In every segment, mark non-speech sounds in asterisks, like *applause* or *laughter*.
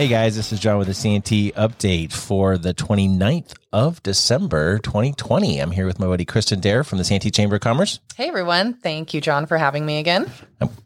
Hey guys, this is John with the Santee update for the 29th of December 2020. I'm here with my buddy Kristen Dare from the Santee Chamber of Commerce. Hey everyone. Thank you, John, for having me again.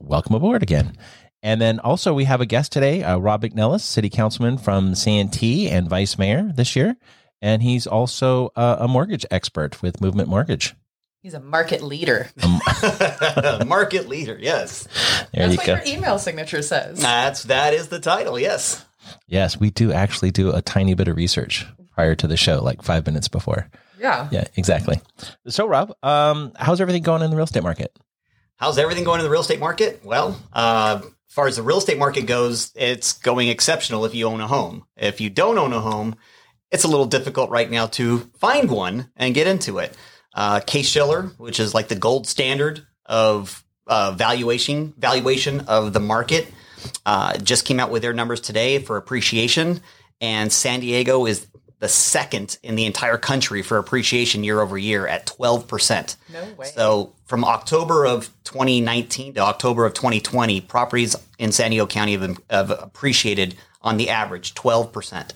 Welcome aboard again. And then also we have a guest today, uh, Rob McNelis, City Councilman from Santee and Vice Mayor this year. And he's also uh, a mortgage expert with Movement Mortgage. He's a market leader. *laughs* *laughs* market leader, yes. There That's you what go. your email signature says. That's that is the title, yes. Yes, we do actually do a tiny bit of research prior to the show, like five minutes before. Yeah. Yeah, exactly. So Rob, um, how's everything going in the real estate market? How's everything going in the real estate market? Well, uh, as far as the real estate market goes, it's going exceptional if you own a home. If you don't own a home, it's a little difficult right now to find one and get into it. Uh, Case-Shiller, which is like the gold standard of uh, valuation valuation of the market, uh, just came out with their numbers today for appreciation, and San Diego is the second in the entire country for appreciation year over year at 12%. No way. So from October of 2019 to October of 2020, properties in San Diego County have, have appreciated on the average 12%.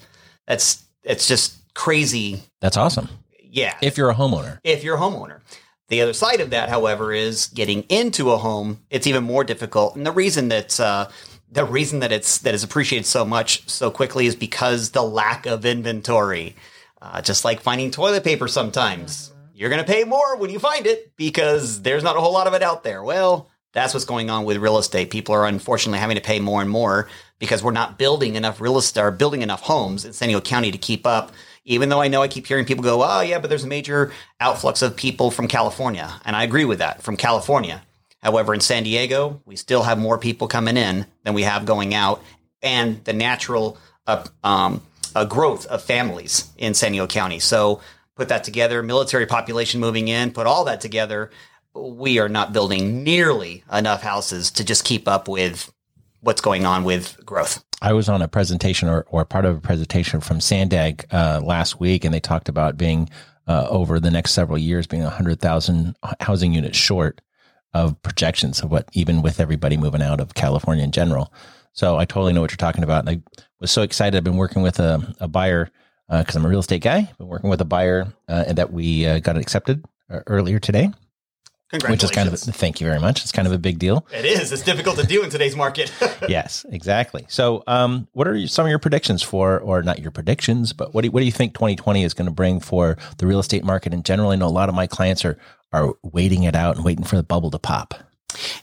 That's it's just crazy. That's awesome. Yeah. If you're a homeowner. If you're a homeowner. The other side of that, however, is getting into a home. It's even more difficult, and the reason that uh, the reason that it's that is appreciated so much so quickly is because the lack of inventory. Uh, just like finding toilet paper, sometimes mm-hmm. you're going to pay more when you find it because there's not a whole lot of it out there. Well, that's what's going on with real estate. People are unfortunately having to pay more and more because we're not building enough real estate or building enough homes in San Diego County to keep up. Even though I know I keep hearing people go, "Oh, yeah, but there's a major outflux of people from California," and I agree with that from California. However, in San Diego, we still have more people coming in than we have going out, and the natural uh, um, uh, growth of families in San Diego County. So put that together, military population moving in, put all that together. We are not building nearly enough houses to just keep up with what's going on with growth. I was on a presentation or, or part of a presentation from Sandag uh, last week, and they talked about being uh, over the next several years being 100,000 housing units short of projections of what even with everybody moving out of California in general. So I totally know what you're talking about. And I was so excited. I've been working with a, a buyer because uh, I'm a real estate guy. I've been working with a buyer uh, and that we uh, got it accepted uh, earlier today. Which is kind of thank you very much. It's kind of a big deal. It is. It's difficult to do in today's market. *laughs* yes, exactly. So, um, what are some of your predictions for, or not your predictions, but what do you, what do you think 2020 is going to bring for the real estate market in general? I know a lot of my clients are are waiting it out and waiting for the bubble to pop.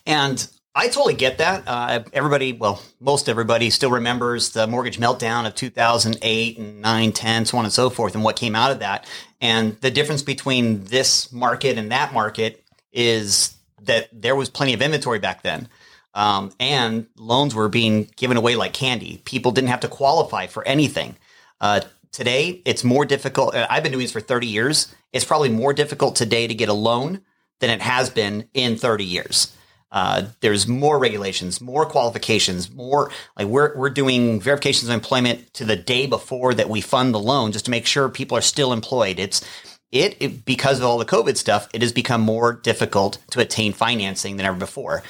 And I totally get that. Uh, everybody, well, most everybody still remembers the mortgage meltdown of 2008 and 9, 10, so on and so forth, and what came out of that. And the difference between this market and that market is that there was plenty of inventory back then. Um, and loans were being given away like candy. People didn't have to qualify for anything. Uh, today, it's more difficult. I've been doing this for 30 years it's probably more difficult today to get a loan than it has been in 30 years. Uh, there's more regulations, more qualifications, more like we're we're doing verifications of employment to the day before that we fund the loan just to make sure people are still employed. It's it, it because of all the COVID stuff, it has become more difficult to attain financing than ever before.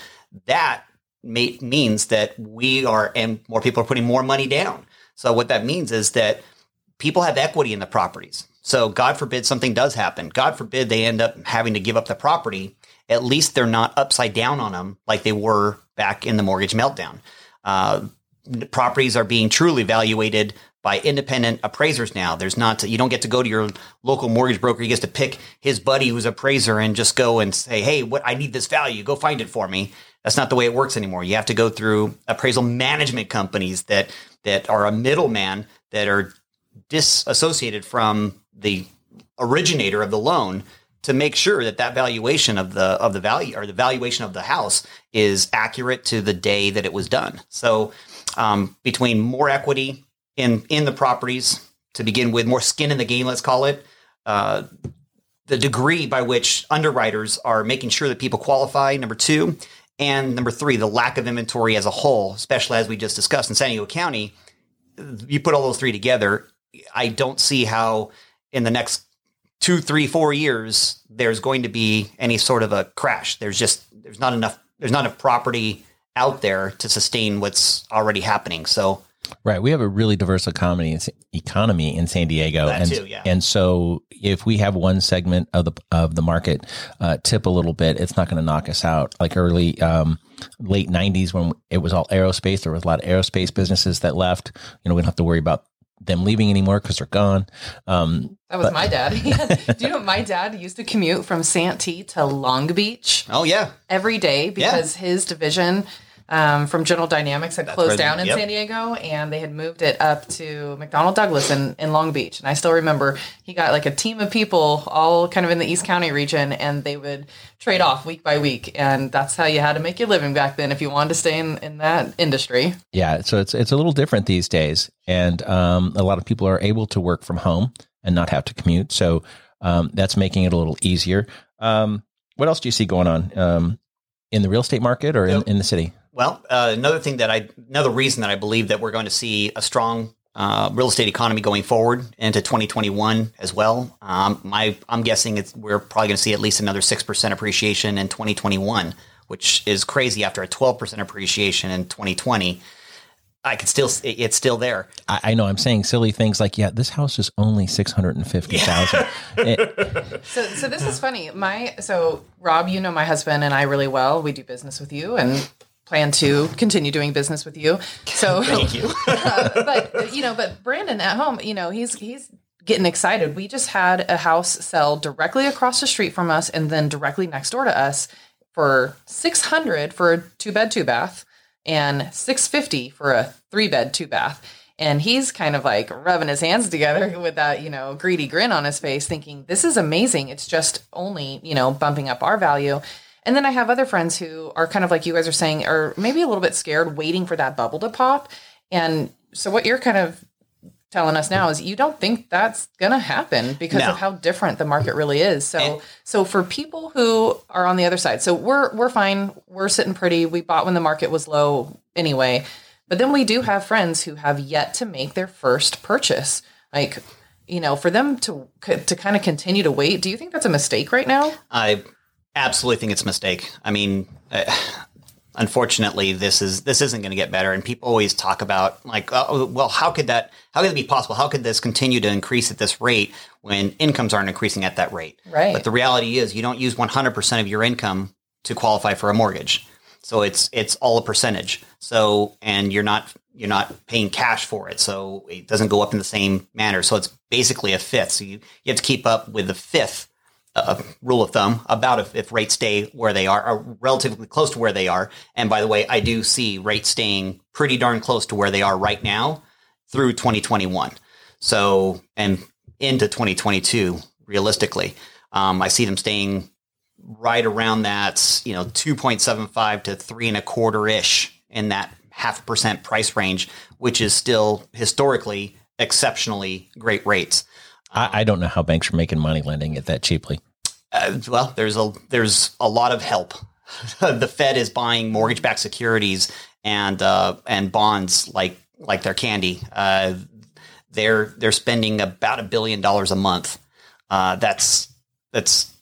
That may, means that we are and more people are putting more money down. So what that means is that people have equity in the properties. So God forbid something does happen. God forbid they end up having to give up the property. At least they're not upside down on them like they were back in the mortgage meltdown. Uh, properties are being truly evaluated by independent appraisers now. There's not to, you don't get to go to your local mortgage broker. He gets to pick his buddy who's appraiser and just go and say, "Hey, what I need this value. Go find it for me." That's not the way it works anymore. You have to go through appraisal management companies that that are a middleman that are disassociated from the originator of the loan to make sure that that valuation of the of the value or the valuation of the house is accurate to the day that it was done. So um, between more equity in in the properties to begin with, more skin in the game, let's call it. Uh, the degree by which underwriters are making sure that people qualify. Number two, and number three, the lack of inventory as a whole, especially as we just discussed in San Diego County. You put all those three together, I don't see how in the next two, three, four years there's going to be any sort of a crash. There's just there's not enough there's not enough property out there to sustain what's already happening. So Right. We have a really diverse economy in, economy in San Diego, That and too, yeah. and so if we have one segment of the of the market uh, tip a little bit, it's not going to knock us out. Like early um, late '90s when it was all aerospace, there was a lot of aerospace businesses that left. You know, we don't have to worry about them leaving anymore because they're gone. Um, That was my dad. Had- *laughs* *laughs* Do you know my dad used to commute from Santee to Long Beach Oh yeah, every day because his division um, from General Dynamics had closed down in yep. San Diego, and they had moved it up to McDonnell Douglas in, in Long Beach. And I still remember he got like a team of people, all kind of in the East County region, and they would trade off week by week, and that's how you had to make your living back then if you wanted to stay in, in that industry. yeah, so it's it's a little different these days, and um, a lot of people are able to work from home and not have to commute. So um, that's making it a little easier. Um, what else do you see going on um, in the real estate market or in, in the city? Well, uh, another thing that I, another reason that I believe that we're going to see a strong uh, real estate economy going forward into 2021 as well. Um, my, I'm guessing it's we're probably going to see at least another six percent appreciation in 2021, which is crazy after a 12 percent appreciation in 2020. I could still, it- it's still there. I, I know I'm saying silly things like, yeah, this house is only six hundred and fifty thousand. *laughs* So, so this is funny. My so Rob, you know my husband and I really well. We do business with you and plan to continue doing business with you. So *laughs* Thank you. *laughs* uh, but you know, but Brandon at home, you know, he's he's getting excited. We just had a house sell directly across the street from us and then directly next door to us for 600 for a two bed, two bath and 650 for a three bed, two bath. And he's kind of like rubbing his hands together *laughs* with that, you know, greedy grin on his face, thinking, this is amazing. It's just only, you know, bumping up our value. And then I have other friends who are kind of like you guys are saying, are maybe a little bit scared, waiting for that bubble to pop. And so what you're kind of telling us now is you don't think that's going to happen because No. of how different the market really is. So And- so for people who are on the other side, so we're we're fine. We're sitting pretty. We bought when the market was low anyway. But then we do have friends who have yet to make their first purchase. Like, you know, for them to to kind of continue to wait, do you think that's a mistake right now? I absolutely think it's a mistake. I mean, uh, unfortunately, this is this isn't going to get better. And people always talk about like, oh, well, how could that? How could it be possible? How could this continue to increase at this rate when incomes aren't increasing at that rate? Right. But the reality is, you don't use one hundred percent of your income to qualify for a mortgage. So it's it's all a percentage. So and you're not you're not paying cash for it. So it doesn't go up in the same manner. So it's basically a fifth. So you, you have to keep up with the fifth uh, rule of thumb about if, if rates stay where they are, or relatively close to where they are. And by the way, I do see rates staying pretty darn close to where they are right now through 2021. So, and into 2022, realistically, um, I see them staying right around that, you know, 2.75 to three and a quarter ish in that half percent price range, which is still historically exceptionally great rates. I, I don't know how banks are making money lending it that cheaply. Uh, well, there's a there's a lot of help. *laughs* the Fed is buying mortgage-backed securities and uh, and bonds like like their candy. Uh, they're they're spending about a billion dollars a month. Uh, that's that's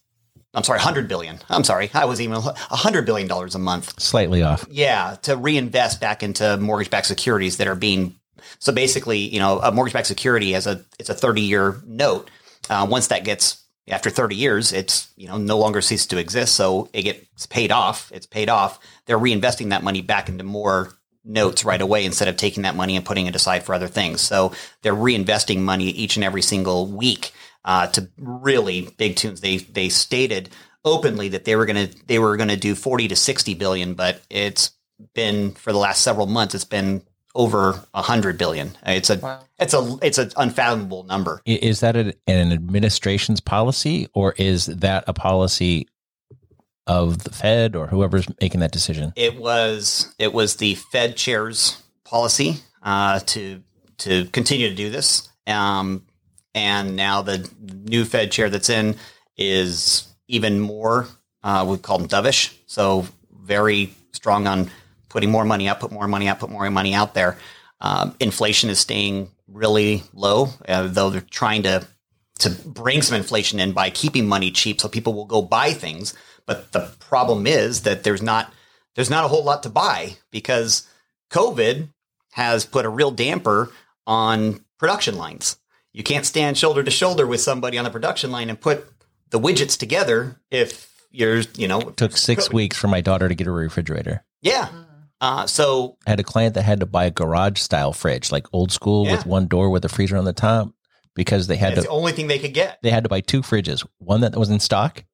I'm sorry, hundred billion. I'm sorry, I was even a hundred billion dollars a month. Slightly off. Yeah, to reinvest back into mortgage-backed securities that are being so basically, you know, a mortgage-backed security has a it's a 30-year note. Uh, once that gets after 30 years, it's you know no longer ceases to exist, so it gets paid off. It's paid off. They're reinvesting that money back into more notes right away instead of taking that money and putting it aside for other things. So they're reinvesting money each and every single week uh, to really big tunes. They they stated openly that they were gonna they were gonna do 40 to 60 billion, but it's been for the last several months. It's been over a hundred billion. It's a Wow. it's a it's an unfathomable number. Is that an an administration's policy or is that a policy of the Fed or whoever's making that decision? It was it was the Fed chair's policy uh, to to continue to do this, um, and now the new Fed chair that's in is even more. Uh, we call them dovish, so very strong on putting more money out, put more money out, put more money out there. Um, inflation is staying really low, uh, though they're trying to to bring some inflation in by keeping money cheap so people will go buy things. But the problem is that there's not there's not a whole lot to buy because COVID has put a real damper on production lines. You can't stand shoulder to shoulder with somebody on the production line and put the widgets together if you're, you know, it Took six weeks for my daughter to get a refrigerator. yeah. Uh, so I had a client that had to buy a garage style fridge, like old school with one door with a freezer on the top, because they had that's to the only thing they could get. they had to buy two fridges, one that was in stock,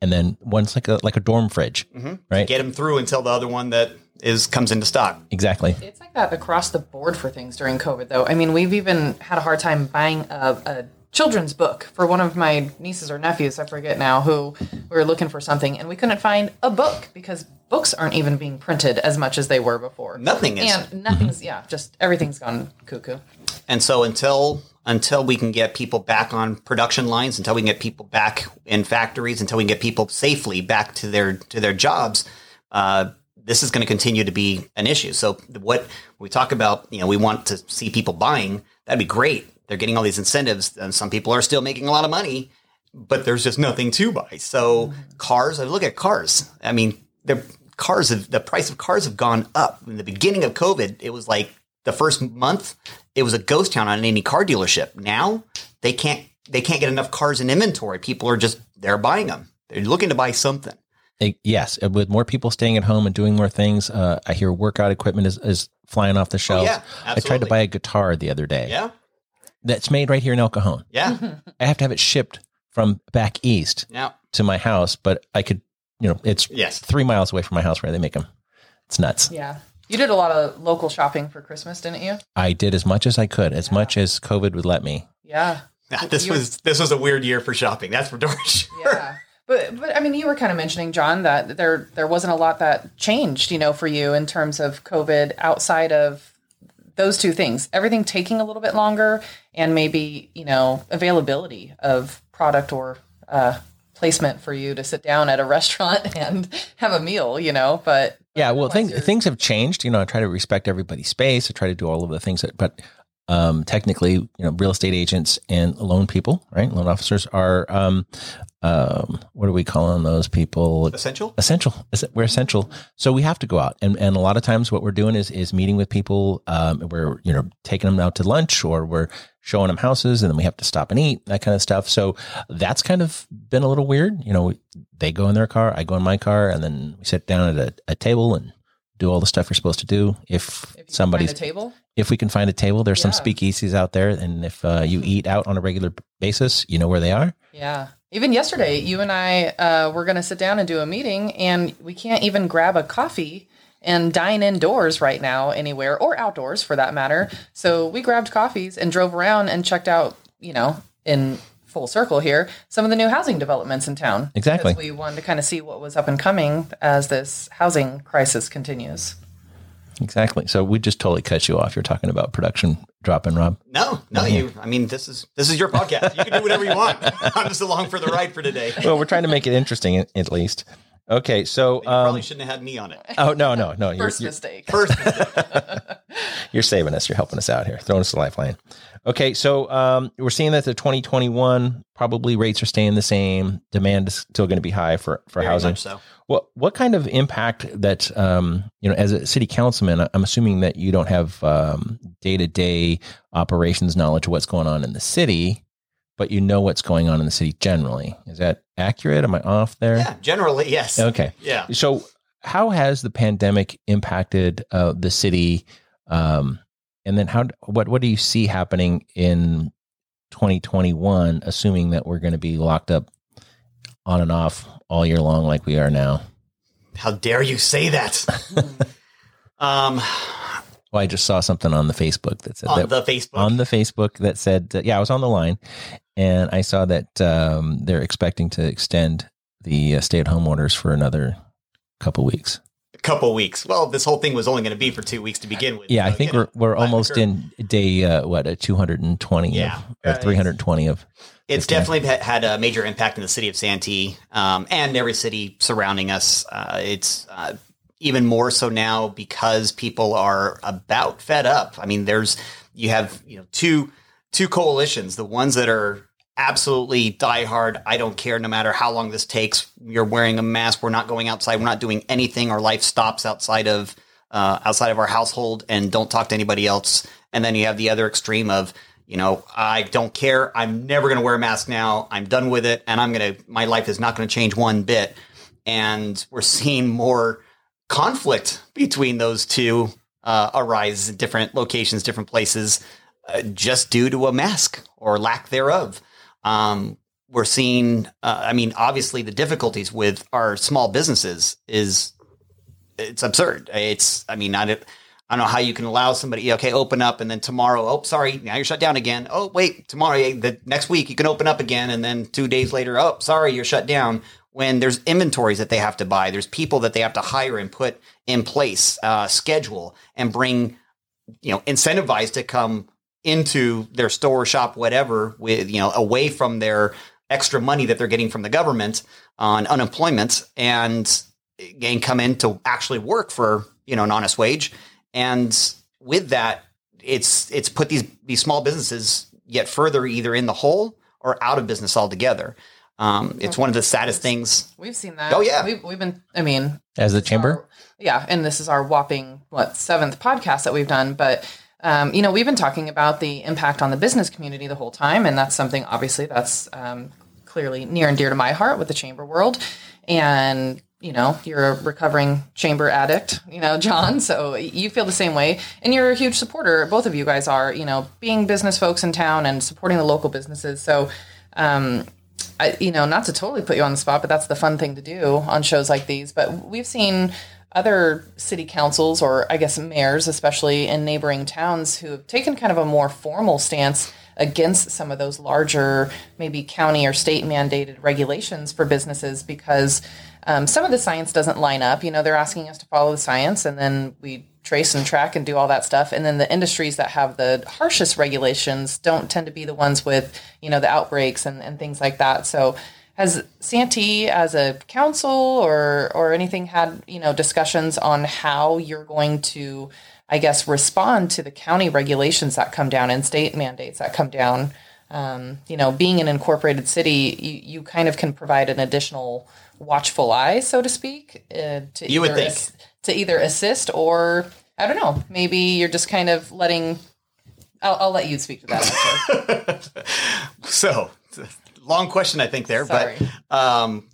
and then one's like a like a dorm fridge, Mhm. right? Get them through until the other one that is comes into stock. exactly. It's like that across the board for things during COVID, though. I mean, we've even had a hard time buying a, a children's book for one of my nieces or nephews, I forget now, who we were looking for something, and we couldn't find a book because books aren't even being printed as much as they were before. Nothing is. And nothing's, yeah, just everything's gone cuckoo. And so until until we can get people back on production lines, until we can get people back in factories, until we can get people safely back to their to their jobs, uh, this is going to continue to be an issue. So what we talk about, you know, we want to see people buying. That'd be great. They're getting all these incentives, and some people are still making a lot of money, but there's just nothing to buy. So cars, I look at cars. I mean, the cars have the price of cars have gone up. In the beginning of COVID, it was like the first month, it was a ghost town on any car dealership. Now they can't they can't get enough cars in inventory. People are just they're buying them. They're looking to buy something. It- yes, with more people staying at home and doing more things, uh, I hear workout equipment is, is flying off the shelves. Oh, yeah, I tried to buy a guitar the other day Yeah, that's made right here in El Cajon. yeah. I have to have it shipped from back east now, to my house, but I could, you know, it's yes, three miles away from my house where they make them. It's nuts. Yeah. You did a lot of local shopping for Christmas, didn't you? I did as much as I could, as much as COVID would let me. Yeah. Yeah, this You- was this was a weird year for shopping. That's for darn *laughs* sure. Yeah. But but I mean you were kind of mentioning John that there there wasn't a lot that changed, you know, for you in terms of COVID outside of those two things. Everything taking a little bit longer and maybe, you know, availability of product or uh placement for you to sit down at a *laughs* restaurant and have a meal, you know, but Yeah, well, things things have changed. You know, I try to respect everybody's space. I try to do all of the things that, but um, technically, you know, real estate agents and loan people, right? Loan officers are, um, um, what are we calling those people? Essential. essential. We're essential, so we have to go out, and and a lot of times what we're doing is is meeting with people. Um, we're you know taking them out to lunch, or we're showing them houses, and then we have to stop and eat that kind of stuff. So that's kind of been a little weird. You know, they go in their car, I go in my car, and then we sit down at a, a table and do all the stuff you're supposed to do. If, if somebody's find a table. if we can find a table, there's some Yeah. speakeasies out there, and if uh, you eat out on a regular basis, you know where they are. Yeah. Even yesterday, you and I uh, were going to sit down and do a meeting, and we can't even grab a coffee and dine indoors right now anywhere or outdoors for that matter. So we grabbed coffees and drove around and checked out, you know, in full circle here, some of the new housing developments in town. Exactly. Because we wanted to kind of see what was up and coming as this housing crisis continues. Exactly. So we just totally cut you off. You're talking about production dropping, Rob. No, no, you. I mean, this is this is your podcast. You can do whatever you want. *laughs* I'm just along for the ride for today. You well, we're trying to make it interesting at, at least. Okay, so probably um, shouldn't have had me on it. *laughs* oh no, no, no, you're, 1st you're mistake. First, *laughs* mistake. you're saving us. You're helping us out here, throwing us a lifeline. Okay, so um, we're seeing that the 2021 probably rates are staying the same. Demand is still going to be high for for Very housing. so. What what kind of impact that um, you know as a city councilman? I'm assuming that you don't have day to day operations knowledge of what's going on in the city, but you know what's going on in the city generally. Is that accurate? Am I off there? Yeah, generally, yes. Okay. Yeah. So, how has the pandemic impacted uh, the city? Um, and then, how what what do you see happening in 2021? Assuming that we're going to be locked up on and off all year long, like we are now. How dare you say that? *laughs* um, Well, I just saw something on the Facebook that said on that the Facebook. on the Facebook that said, uh, yeah, I was on the line, and I saw that um, they're expecting to extend the uh, stay-at-home orders for another couple weeks. Couple weeks. Well, this whole thing was only going to be for two weeks to begin with. Yeah, I think you know, we're we're almost in day uh, what a 220 Yeah. of, Uh, or 320 of It's definitely ha- had a major impact in the city of Santee um, and every city surrounding us. Uh, it's uh, even more so now because people are about fed up. I mean, there's you have you know two two coalitions: the ones that are absolutely diehard. I don't care, no matter how long this takes. You're wearing a mask. We're not going outside. We're not doing anything. Our life stops outside of uh, outside of our household and don't talk to anybody else. And then you have the other extreme of, you know, I don't care. I'm never going to wear a mask now. I'm done with it. And I'm going to, my life is not going to change one bit. And we're seeing more conflict between those two uh, arise in different locations, different places, uh, just due to a mask or lack thereof. Um, we're seeing, uh, I mean, obviously the difficulties with our small businesses is it's absurd. It's, I mean, don't, I don't know how you can allow somebody, okay, open up and then tomorrow, oh, sorry, now you're shut down again. Oh, wait, tomorrow, the next week you can open up again. And then two days later, oh, sorry, you're shut down. When there's inventories that they have to buy, there's people that they have to hire and put in place, uh, schedule and bring, you know, incentivized to come into their store, shop, whatever, with, you know, away from their extra money that they're getting from the government on unemployment and, and come in to actually work for, you know, an honest wage. And with that, it's, it's put these, these small businesses yet further either in the hole or out of business altogether. Um, it's one of the saddest things. We've seen that. Oh, yeah. We've, we've been, I mean, As the chamber? our- yeah. And this is our whopping, what, seventh podcast that we've done. But, um, you know, we've been talking about the impact on the business community the whole time. And that's something, obviously, that's um, clearly near and dear to my heart with the chamber world. And, you know, you're a recovering chamber addict, you know, John. So you feel the same way. And you're a huge supporter. Both of you guys are, you know, being business folks in town and supporting the local businesses. So, um, I, you know, not to totally put you on the spot, but that's the fun thing to do on shows like these. But we've seen other city councils, or I guess mayors, especially in neighboring towns, who have taken kind of a more formal stance against some of those larger, maybe county or state mandated regulations for businesses because um, some of the science doesn't line up. You know, they're asking us to follow the science, and then we trace and track and do all that stuff. And then the industries that have the harshest regulations don't tend to be the ones with, you know, the outbreaks and, and things like that. So has Santee as a council or or anything had, you know, discussions on how you're going to, I guess, respond to the county regulations that come down and state mandates that come down? Um, you know, being an incorporated city, you, you kind of can provide an additional watchful eye, so to speak, uh, to You would either think. to either assist or I don't know, maybe you're just kind of letting. I'll, I'll let you speak to that. *laughs* So, long question, I think there, Sorry. but um,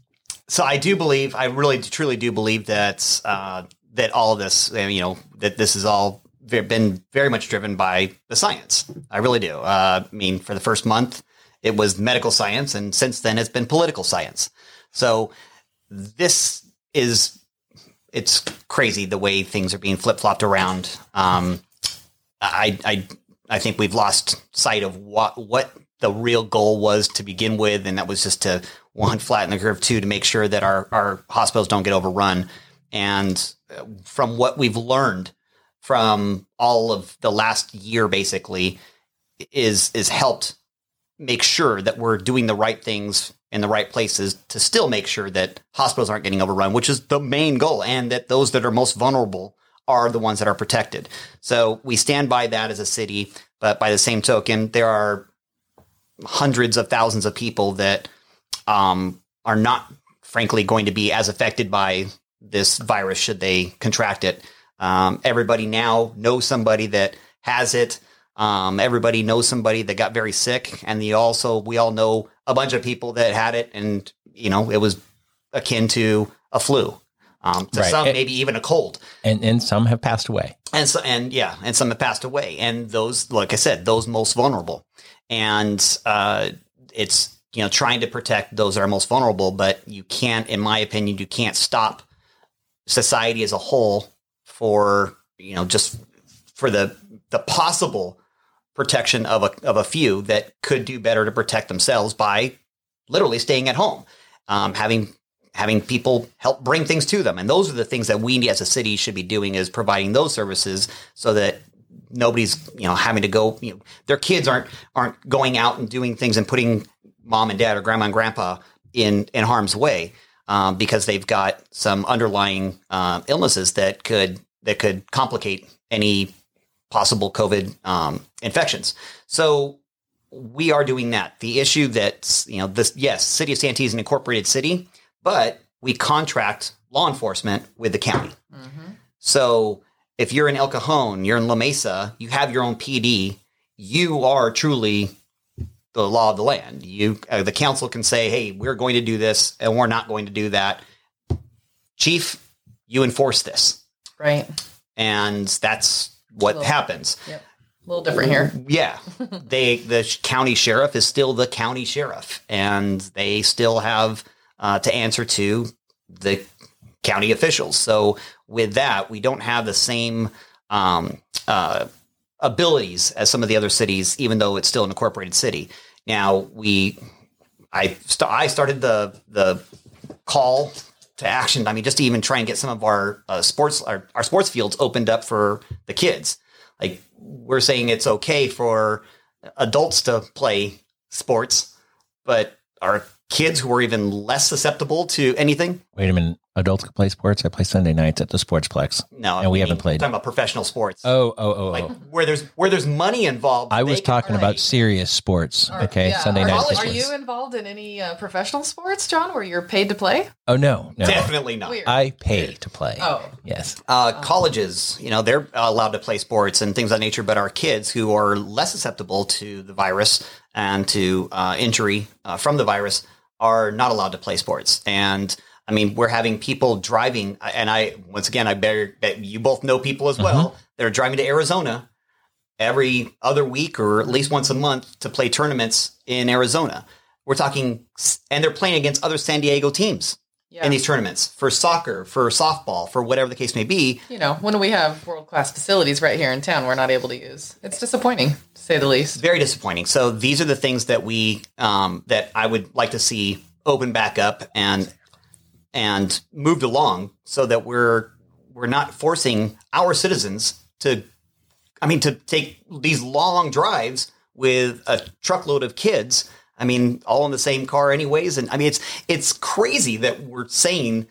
so I do believe, I really truly do believe that uh, that all of this, you know, that this has all been very much driven by the science. I really do. Uh, I mean, for the first month, it was medical science, and since then, it's been political science. So, this is it's crazy the way things are being flip flopped around. Um, I, I, I think we've lost sight of what what the real goal was to begin with, and that was just to one flatten the curve, two to make sure that our our hospitals don't get overrun. And uh, from what we've learned from all of the last year, basically, is is helped make sure that we're doing the right things in the right places to still make sure that hospitals aren't getting overrun, which is the main goal, and that those that are most vulnerable are the ones that are protected. So we stand by that as a city, but by the same token, there are hundreds of thousands of people that um, are not, frankly, going to be as affected by this virus should they contract it. Um, everybody now knows somebody that has it. Um, everybody knows somebody that got very sick, and the also we all know a bunch of people that had it, and you know it was akin to a flu. Um, to Right. some, It- maybe even a cold And and some have passed away. and so and yeah and some have passed away and those like i said those most vulnerable and uh it's you know trying to protect those that are most vulnerable but you can't in my opinion you can't stop society as a whole for you know just for the the possible protection of a of a few that could do better to protect themselves by literally staying at home um, having having people help bring things to them and those are the things that we as a city should be doing is providing those services so that nobody's you know having to go you know their kids aren't aren't going out and doing things and putting mom and dad or grandma and grandpa in in harm's way um, because they've got some underlying uh, illnesses that could that could complicate any possible COVID um, infections. So we are doing that. The issue that you know this yes, City of Santee is an incorporated city, but we contract law enforcement with the county. So if you're in El Cajon, you're in La Mesa, you have your own PD, you are truly the law of the land. You, uh, the council can say, "Hey, we're going to do this, and we're not going to do that." Chief, you enforce this, Right. and that's what Well- happens. Yep. A little different here. *laughs* Yeah, they the county sheriff is still the county sheriff, and they still have uh, to answer to the county officials. So with that, we don't have the same um, uh, abilities as some of the other cities, even though it's still an incorporated city. Now we, I st- I started the the call to action. I mean, just to even try and get some of our uh, sports our, our sports fields opened up for the kids. Like we're saying, it's okay for adults to play sports, but our kids who are even less susceptible to anything. Wait a minute. Adults can play sports. I play Sunday nights at the Sportsplex. No, And we I haven't mean, played. Talking about professional sports, Oh, oh, oh, like oh. where there's where there's money involved. I was talking play. about serious sports. Are- Okay, yeah. Sunday are, night. Are you involved in any uh, professional sports, John, where you're paid to play? Oh no, no. Definitely not. Weird. I pay to play. Oh. yes. Uh, colleges, you know, they're allowed to play sports and things of that nature, but our kids who are less susceptible to the virus and to uh, injury uh, from the virus are not allowed to play sports. And I mean, we're having people driving, and I once again, I better bet you both know people as well. Mm-hmm. They're driving to Arizona every other week or at least once a month to play tournaments in Arizona. We're talking, and they're playing against other San Diego teams Yeah. in these tournaments for soccer, for softball, for whatever the case may be. you know, when we have world class facilities right here in town, we're not able to use. It's disappointing, to say the least. very disappointing. So these are the things that we um, that I would like to see open back up and and moved along so that we're we're not forcing our citizens to I mean to take these long drives with a truckload of kids. I mean, all in the same car, anyways. And I mean, it's it's crazy that we're saying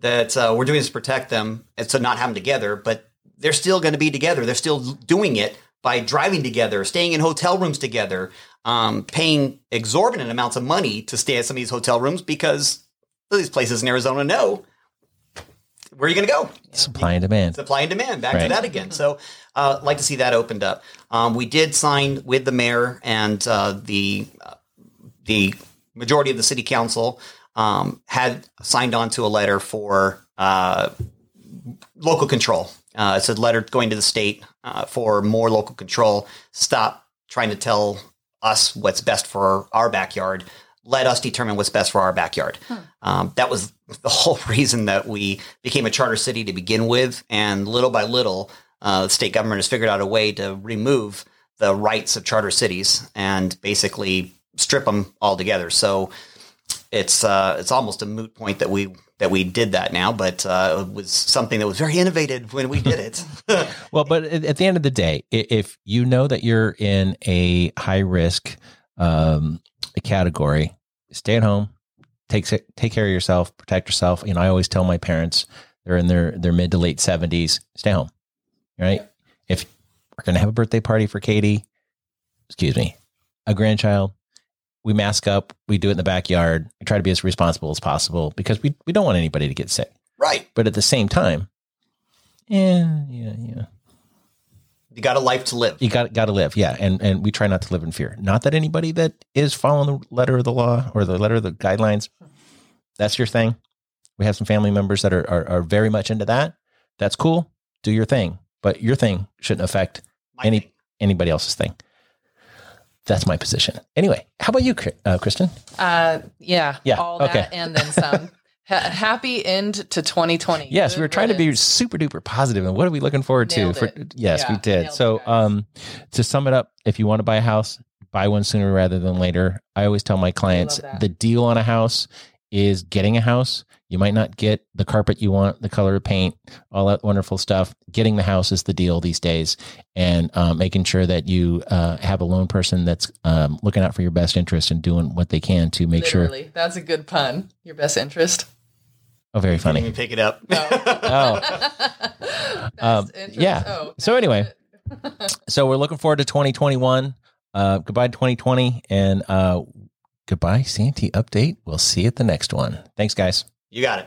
that uh, we're doing this to protect them and to not have them together, but they're still going to be together. They're still doing it by driving together, staying in hotel rooms together, um, paying exorbitant amounts of money to stay at some of these hotel rooms because these places in Arizona know where are you going to go? Supply and demand. supply and demand. Back to that again. So, uh, I'd like to see that opened up. Um, we did sign with the mayor and uh, the uh, the majority of the city council um, had signed on to a letter for uh, local control. Uh, it's a letter going to the state uh, for more local control. Stop trying to tell us what's best for our backyard. Let us determine what's best for our backyard. Um, that was *laughs* the whole reason that we became a charter city to begin with. And little by little, uh, the state government has figured out a way to remove the rights of charter cities and basically strip them altogether. So it's uh, it's almost a moot point that we that we did that now, but uh, it was something that was very innovative when we did it. *laughs* Well, but at at the end of the day, if you know that you're in a high risk um, category, stay at home, take take care of yourself, protect yourself. You know, I always tell my parents they're in their their mid to late seventies, stay home. Right? If we're gonna have a birthday party for Katie, excuse me, a grandchild, we mask up, we do it in the backyard. We try to be as responsible as possible because we we don't want anybody to get sick. right. But at the same time, yeah, yeah, yeah. You got a life to live. You got got to live, yeah, and and we try not to live in fear. Not that anybody that is following the letter of the law or the letter of the guidelines, that's your thing. We have some family members that are are, are very much into that. That's cool. Do your thing, but your thing shouldn't affect My any thing. anybody else's thing. That's my position. Anyway, how about you, uh, Kristen? Uh, yeah, Yeah, all that okay. and then some. *laughs* Ha- happy end to 2020. Yes, we Good were trying to be super duper positive, and what are we looking forward Nailed to? For, yes, we did. So, um, to sum it up, if you want to buy a house, buy one sooner rather than later. I always tell my clients the deal on a house is getting a house. You might not get the carpet you want, the color of paint, all that wonderful stuff. Getting the house is the deal these days, and um, making sure that you uh, have a loan person that's um, looking out for your best interest and doing what they can to make sure. That's a good pun. Your best interest. Oh, very Didn't funny. even pick it up. *laughs* Oh. *laughs* Best Um, yeah. Oh, So anyway, so we're looking forward to 2021. Uh, goodbye 2020 and uh, goodbye Santee update. We'll see you at the next one. Thanks, guys. you got it.